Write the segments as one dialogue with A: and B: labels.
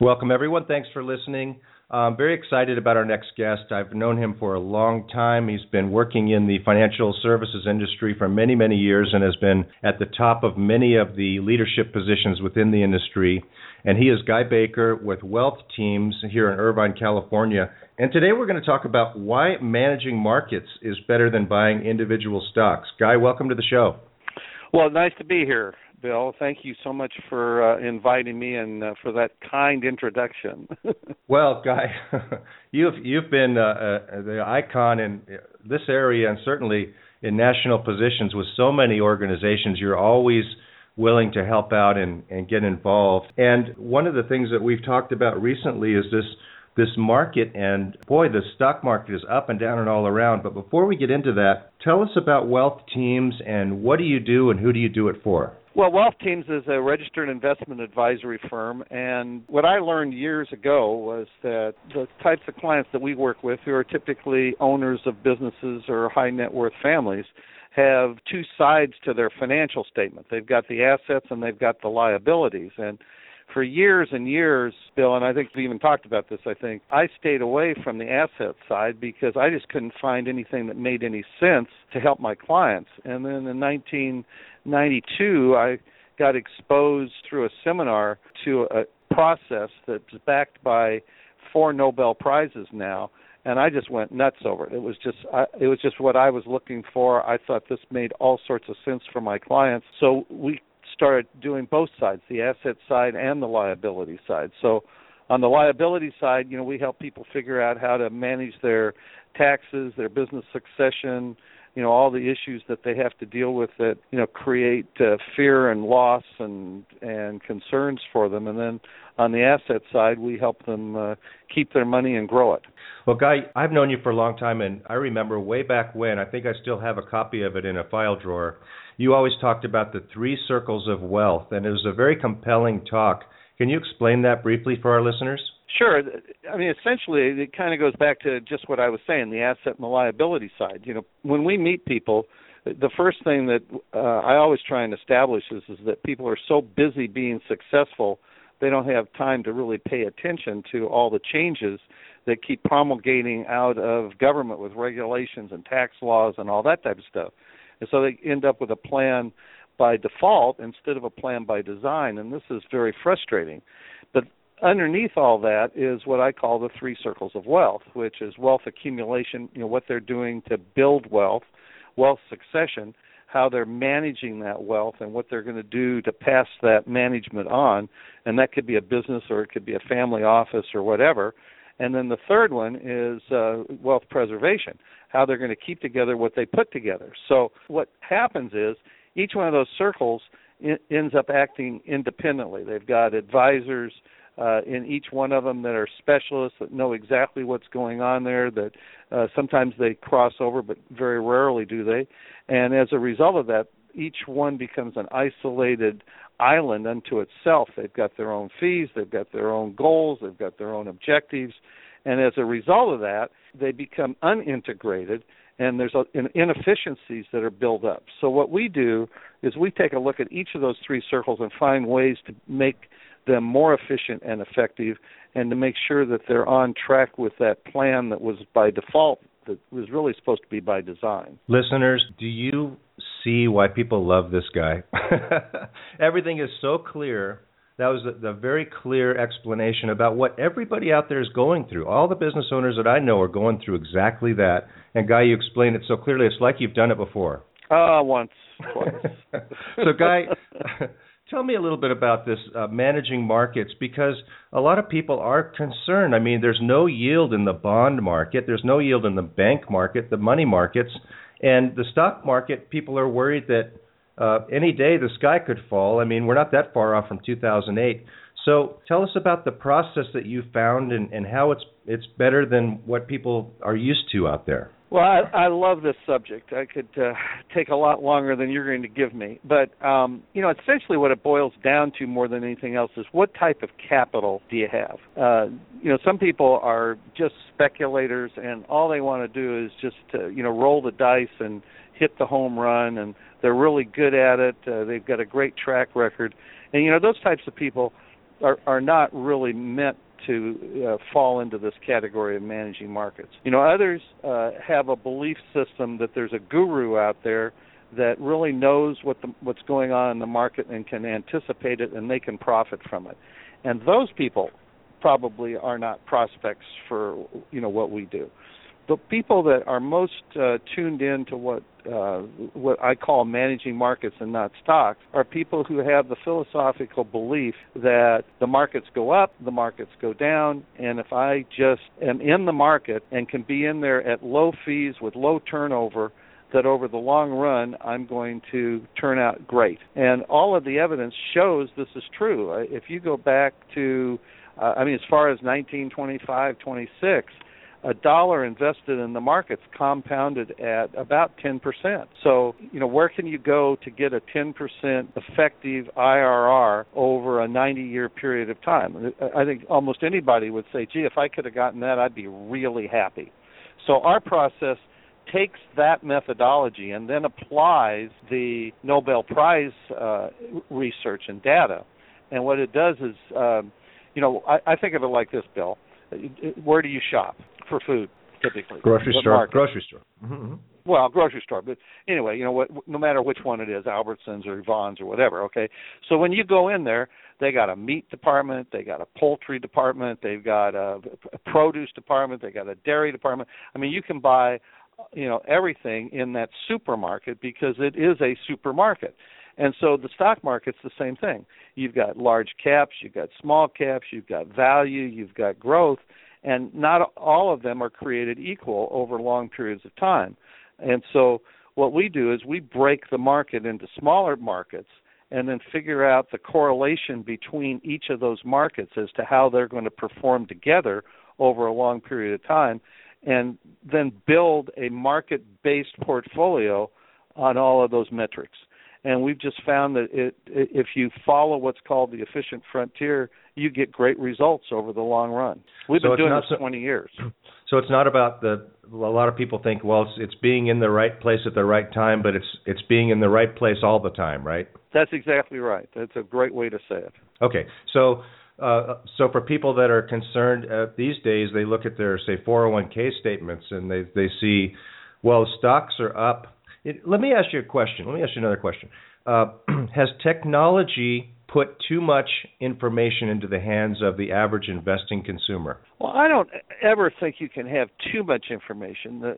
A: Welcome, everyone. Thanks for listening. I'm very excited about our next guest. I've known him for a long time. He's been working in the financial services industry for many, many years and has been at the top of many of the leadership positions within the industry. And he is Guy Baker with Wealth Teams here in Irvine, California. And today we're going to talk about why managing markets is better than buying individual stocks. Guy, welcome to the show.
B: Well, nice to be here. Bill. Thank you so much for uh, inviting me and uh, for that kind introduction.
A: well, Guy, you've you've been uh, uh, the icon in this area and certainly in national positions with so many organizations. You're always willing to help out and, and get involved. And one of the things that we've talked about recently is this this market and boy the stock market is up and down and all around but before we get into that tell us about wealth teams and what do you do and who do you do it for
B: well, Wealth Teams is a registered investment advisory firm, and what I learned years ago was that the types of clients that we work with, who are typically owners of businesses or high net worth families, have two sides to their financial statement. They've got the assets and they've got the liabilities, and for years and years, Bill, and I think we even talked about this, I think, I stayed away from the asset side because I just couldn't find anything that made any sense to help my clients. And then in 1992, I got exposed through a seminar to a process that's backed by four Nobel Prizes now and I just went nuts over it. It was just I, it was just what I was looking for. I thought this made all sorts of sense for my clients. So we started doing both sides, the asset side and the liability side. So on the liability side, you know, we help people figure out how to manage their taxes, their business succession, you know, all the issues that they have to deal with that, you know, create uh, fear and loss and and concerns for them. And then on the asset side, we help them uh, keep their money and grow it.
A: Well, Guy, I've known you for a long time, and I remember way back when. I think I still have a copy of it in a file drawer you always talked about the three circles of wealth, and it was a very compelling talk. Can you explain that briefly for our listeners?
B: Sure. I mean, essentially, it kind of goes back to just what I was saying the asset and the liability side. You know, when we meet people, the first thing that uh, I always try and establish is, is that people are so busy being successful, they don't have time to really pay attention to all the changes that keep promulgating out of government with regulations and tax laws and all that type of stuff. And so they end up with a plan by default instead of a plan by design, and this is very frustrating. Underneath all that is what I call the three circles of wealth, which is wealth accumulation, you know, what they're doing to build wealth, wealth succession, how they're managing that wealth and what they're going to do to pass that management on, and that could be a business or it could be a family office or whatever. And then the third one is uh, wealth preservation, how they're going to keep together what they put together. So what happens is each one of those circles ends up acting independently. They've got advisors uh, in each one of them that are specialists that know exactly what's going on there. That uh, sometimes they cross over, but very rarely do they. And as a result of that, each one becomes an isolated island unto itself. They've got their own fees, they've got their own goals, they've got their own objectives, and as a result of that, they become unintegrated and there's inefficiencies that are built up. So what we do is we take a look at each of those three circles and find ways to make them more efficient and effective and to make sure that they're on track with that plan that was by default that was really supposed to be by design.
A: Listeners, do you see why people love this guy? Everything is so clear. That was the, the very clear explanation about what everybody out there is going through. All the business owners that I know are going through exactly that. And Guy, you explained it so clearly. It's like you've done it before.
B: Uh, once, twice.
A: so, Guy, Tell me a little bit about this uh, managing markets because a lot of people are concerned. I mean, there's no yield in the bond market, there's no yield in the bank market, the money markets, and the stock market. People are worried that uh, any day the sky could fall. I mean, we're not that far off from 2008. So tell us about the process that you found and, and how it's it's better than what people are used to out there.
B: Well, I, I love this subject. I could uh, take a lot longer than you're going to give me, but um, you know, essentially, what it boils down to more than anything else is what type of capital do you have? Uh, you know, some people are just speculators, and all they want to do is just uh, you know roll the dice and hit the home run, and they're really good at it. Uh, they've got a great track record, and you know, those types of people are are not really meant to uh, fall into this category of managing markets. You know, others uh, have a belief system that there's a guru out there that really knows what the, what's going on in the market and can anticipate it and they can profit from it. And those people probably are not prospects for you know what we do the people that are most uh, tuned in to what uh, what I call managing markets and not stocks are people who have the philosophical belief that the markets go up, the markets go down, and if I just am in the market and can be in there at low fees with low turnover, that over the long run I'm going to turn out great. And all of the evidence shows this is true. If you go back to, uh, I mean, as far as 1925, 26 a dollar invested in the markets compounded at about 10%. So, you know, where can you go to get a 10% effective IRR over a 90 year period of time? I think almost anybody would say, gee, if I could have gotten that, I'd be really happy. So, our process takes that methodology and then applies the Nobel Prize uh, research and data. And what it does is, um, you know, I, I think of it like this, Bill. Where do you shop? For food typically.
A: Grocery store. Market. Grocery store. Mm-hmm.
B: Well, grocery store, but anyway, you know what? No matter which one it is, Albertsons or Vons or whatever. Okay, so when you go in there, they got a meat department, they got a poultry department, they've got a, a produce department, they got a dairy department. I mean, you can buy, you know, everything in that supermarket because it is a supermarket. And so the stock market's the same thing. You've got large caps, you've got small caps, you've got value, you've got growth, and not all of them are created equal over long periods of time. And so what we do is we break the market into smaller markets and then figure out the correlation between each of those markets as to how they're going to perform together over a long period of time and then build a market based portfolio on all of those metrics and we've just found that it, if you follow what's called the efficient frontier, you get great results over the long run. We've so been doing this so, 20 years.
A: So it's not about the. A lot of people think, well, it's, it's being in the right place at the right time, but it's it's being in the right place all the time, right?
B: That's exactly right. That's a great way to say it.
A: Okay, so. Uh, so for people that are concerned uh, these days, they look at their say 401k statements and they they see, well, stocks are up it, let me ask you a question. Let me ask you another question. Uh, has technology put too much information into the hands of the average investing consumer?
B: Well, I don't ever think you can have too much information. The,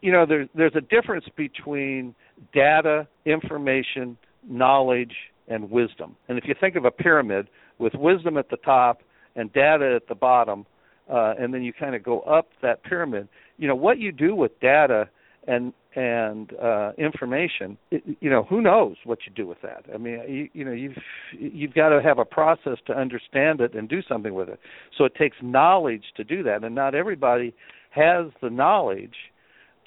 B: you know, there's there's a difference between data, information, knowledge, and wisdom. And if you think of a pyramid with wisdom at the top and data at the bottom, uh, and then you kind of go up that pyramid, you know what you do with data and and uh, information, it, you know, who knows what you do with that? I mean, you, you know, you've you've got to have a process to understand it and do something with it. So it takes knowledge to do that, and not everybody has the knowledge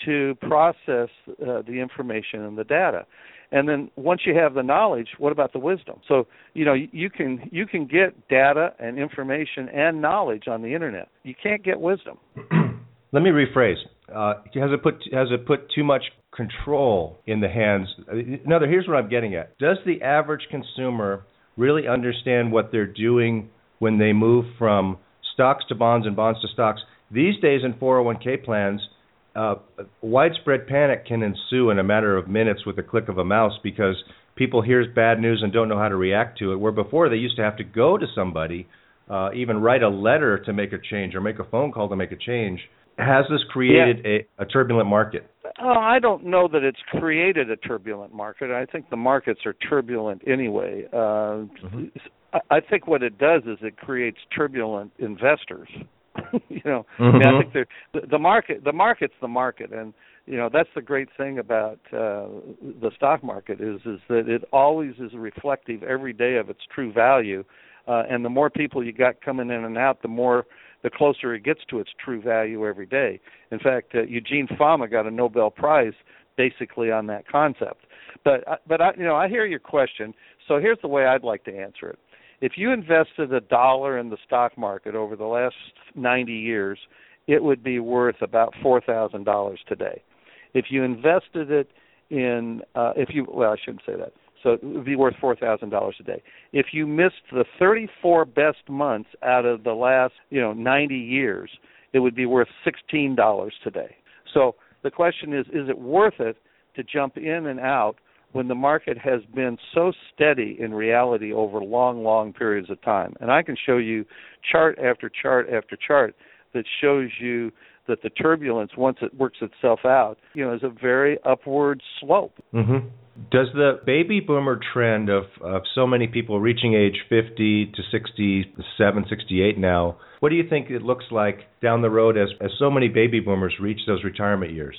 B: to process uh, the information and the data. And then once you have the knowledge, what about the wisdom? So you know you can you can get data and information and knowledge on the internet. You can't get wisdom.
A: Let me rephrase uh, has it put has it put too much control in the hands? Another, here's what I'm getting at: Does the average consumer really understand what they're doing when they move from stocks to bonds and bonds to stocks? These days in 401k plans, uh, widespread panic can ensue in a matter of minutes with a click of a mouse because people hear bad news and don't know how to react to it. Where before they used to have to go to somebody, uh, even write a letter to make a change or make a phone call to make a change has this created yeah. a, a turbulent market?
B: Oh, I don't know that it's created a turbulent market. I think the markets are turbulent anyway. Uh, mm-hmm. I think what it does is it creates turbulent investors. you know, mm-hmm. I, mean, I mm-hmm. think the, the market the market's the market, and you know that's the great thing about uh, the stock market is is that it always is reflective every day of its true value uh, and the more people you got coming in and out, the more the closer it gets to its true value every day. In fact, uh, Eugene Fama got a Nobel Prize basically on that concept. But uh, but I you know I hear your question. So here's the way I'd like to answer it. If you invested a dollar in the stock market over the last 90 years, it would be worth about $4,000 today. If you invested it in uh if you well I shouldn't say that so it would be worth four thousand dollars a day. If you missed the thirty four best months out of the last, you know, ninety years, it would be worth sixteen dollars today. So the question is, is it worth it to jump in and out when the market has been so steady in reality over long, long periods of time? And I can show you chart after chart after chart that shows you that the turbulence, once it works itself out, you know, is a very upward slope.
A: Mm-hmm. Does the baby boomer trend of, of so many people reaching age 50 to 67, 68 now, what do you think it looks like down the road as, as so many baby boomers reach those retirement years?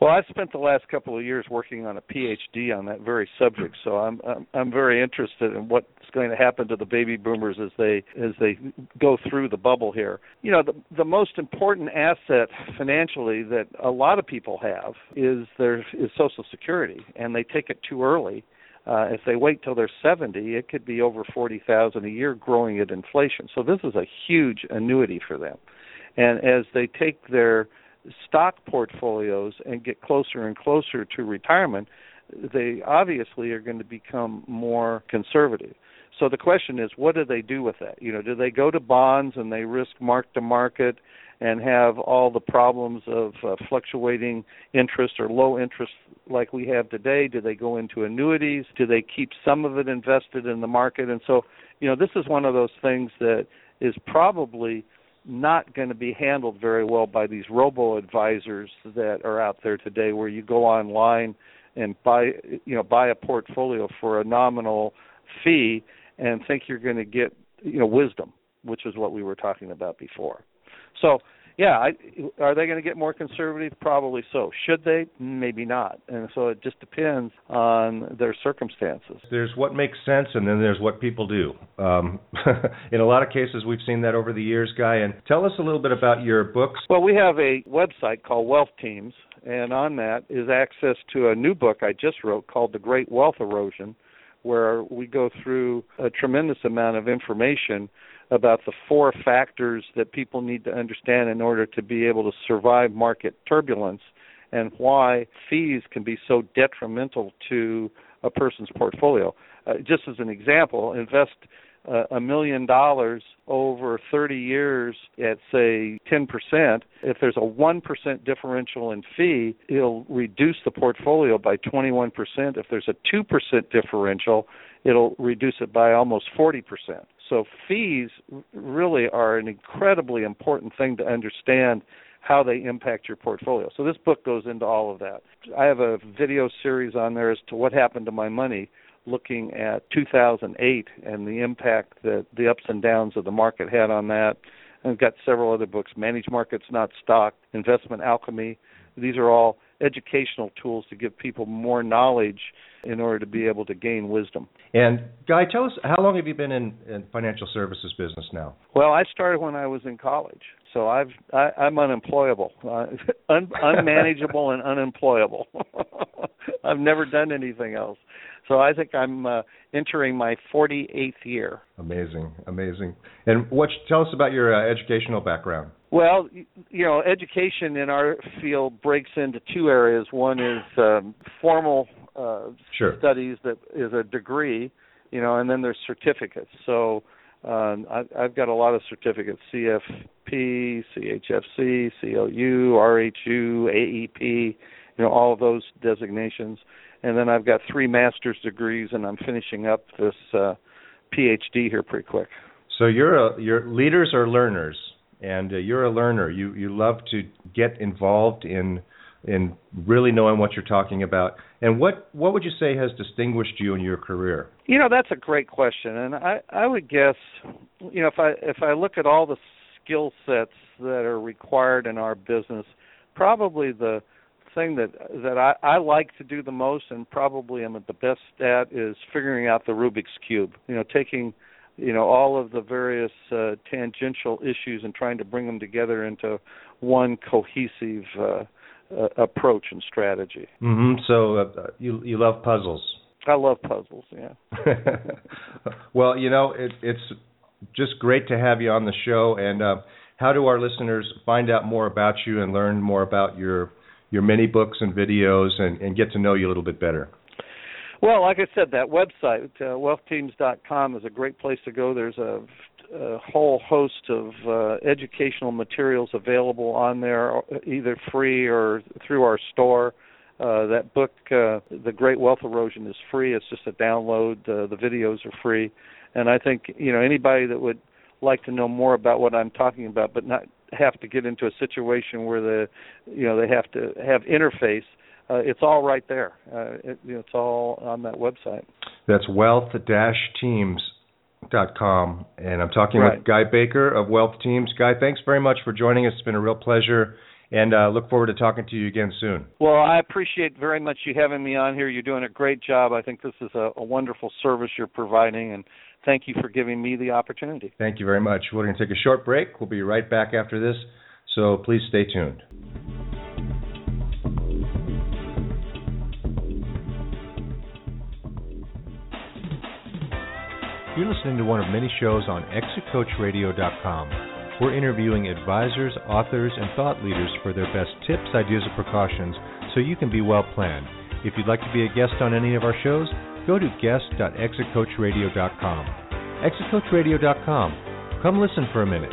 B: Well, I've spent the last couple of years working on a PhD on that very subject, so I'm I'm, I'm very interested in what's going to happen to the baby boomers as they as they go through the bubble here. You know, the the most important asset financially that a lot of people have is their is Social Security, and they take it too early. Uh, if they wait till they're 70, it could be over 40,000 a year, growing at inflation. So this is a huge annuity for them. And as they take their stock portfolios and get closer and closer to retirement, they obviously are going to become more conservative. So the question is, what do they do with that? You know, do they go to bonds and they risk mark to market and have all the problems of uh, fluctuating interest or low interest like we have today? Do they go into annuities? Do they keep some of it invested in the market? And so, you know, this is one of those things that is probably not going to be handled very well by these robo advisors that are out there today where you go online and buy you know buy a portfolio for a nominal fee and think you're going to get you know wisdom which is what we were talking about before. So yeah, I, are they going to get more conservative? Probably so. Should they? Maybe not. And so it just depends on their circumstances.
A: There's what makes sense, and then there's what people do. Um, in a lot of cases, we've seen that over the years, Guy. And tell us a little bit about your books.
B: Well, we have a website called Wealth Teams, and on that is access to a new book I just wrote called The Great Wealth Erosion, where we go through a tremendous amount of information about the four factors that people need to understand in order to be able to survive market turbulence and why fees can be so detrimental to a person's portfolio. Uh, just as an example, invest uh, a million dollars over 30 years at say 10%, if there's a 1% differential in fee, it'll reduce the portfolio by 21%. If there's a 2% differential, it'll reduce it by almost 40%. So fees really are an incredibly important thing to understand how they impact your portfolio. So this book goes into all of that. I have a video series on there as to what happened to my money looking at 2008 and the impact that the ups and downs of the market had on that. And I've got several other books, Manage Markets Not Stock, Investment Alchemy. These are all educational tools to give people more knowledge in order to be able to gain wisdom.
A: And Guy, tell us how long have you been in, in financial services business now?
B: Well, I started when I was in college, so I've I, I'm unemployable, uh, un, unmanageable, and unemployable. I've never done anything else. So I think I'm uh, entering my 48th year.
A: Amazing, amazing. And what? Tell us about your uh, educational background.
B: Well, you know, education in our field breaks into two areas. One is um, formal uh,
A: sure.
B: studies that is a degree, you know, and then there's certificates. So um, I, I've got a lot of certificates: CFP, CHFC, CLU, RHU, AEP. You know, all of those designations. And then I've got three master's degrees, and I'm finishing up this uh, PhD here pretty quick.
A: So you're a, you're leaders are learners and uh, you're a learner. You you love to get involved in in really knowing what you're talking about. And what what would you say has distinguished you in your career?
B: You know, that's a great question, and I I would guess, you know, if I if I look at all the skill sets that are required in our business, probably the thing that that I, I like to do the most and probably am at the best at is figuring out the Rubik's cube. You know, taking you know all of the various uh, tangential issues and trying to bring them together into one cohesive uh, uh, approach and strategy.
A: Mm-hmm. So uh, you you love puzzles.
B: I love puzzles. Yeah.
A: well, you know it, it's just great to have you on the show. And uh, how do our listeners find out more about you and learn more about your your many books and videos and, and get to know you a little bit better?
B: Well, like I said, that website, uh, wealthteams.com, is a great place to go. There's a, a whole host of uh, educational materials available on there, either free or through our store. Uh, that book, uh, The Great Wealth Erosion, is free. It's just a download. Uh, the videos are free, and I think you know anybody that would like to know more about what I'm talking about, but not have to get into a situation where the you know they have to have interface uh, it's all right there. Uh, it, it's all on that website.
A: That's wealth-teams.com, and I'm talking
B: right.
A: with Guy Baker of Wealth Teams. Guy, thanks very much for joining us. It's been a real pleasure, and uh, look forward to talking to you again soon.
B: Well, I appreciate very much you having me on here. You're doing a great job. I think this is a, a wonderful service you're providing, and thank you for giving me the opportunity.
A: Thank you very much. We're going to take a short break. We'll be right back after this, so please stay tuned. You're listening to one of many shows on ExitCoachRadio.com. We're interviewing advisors, authors, and thought leaders for their best tips, ideas, and precautions so you can be well planned. If you'd like to be a guest on any of our shows, go to guest.exitcoachradio.com. ExitCoachRadio.com. Come listen for a minute.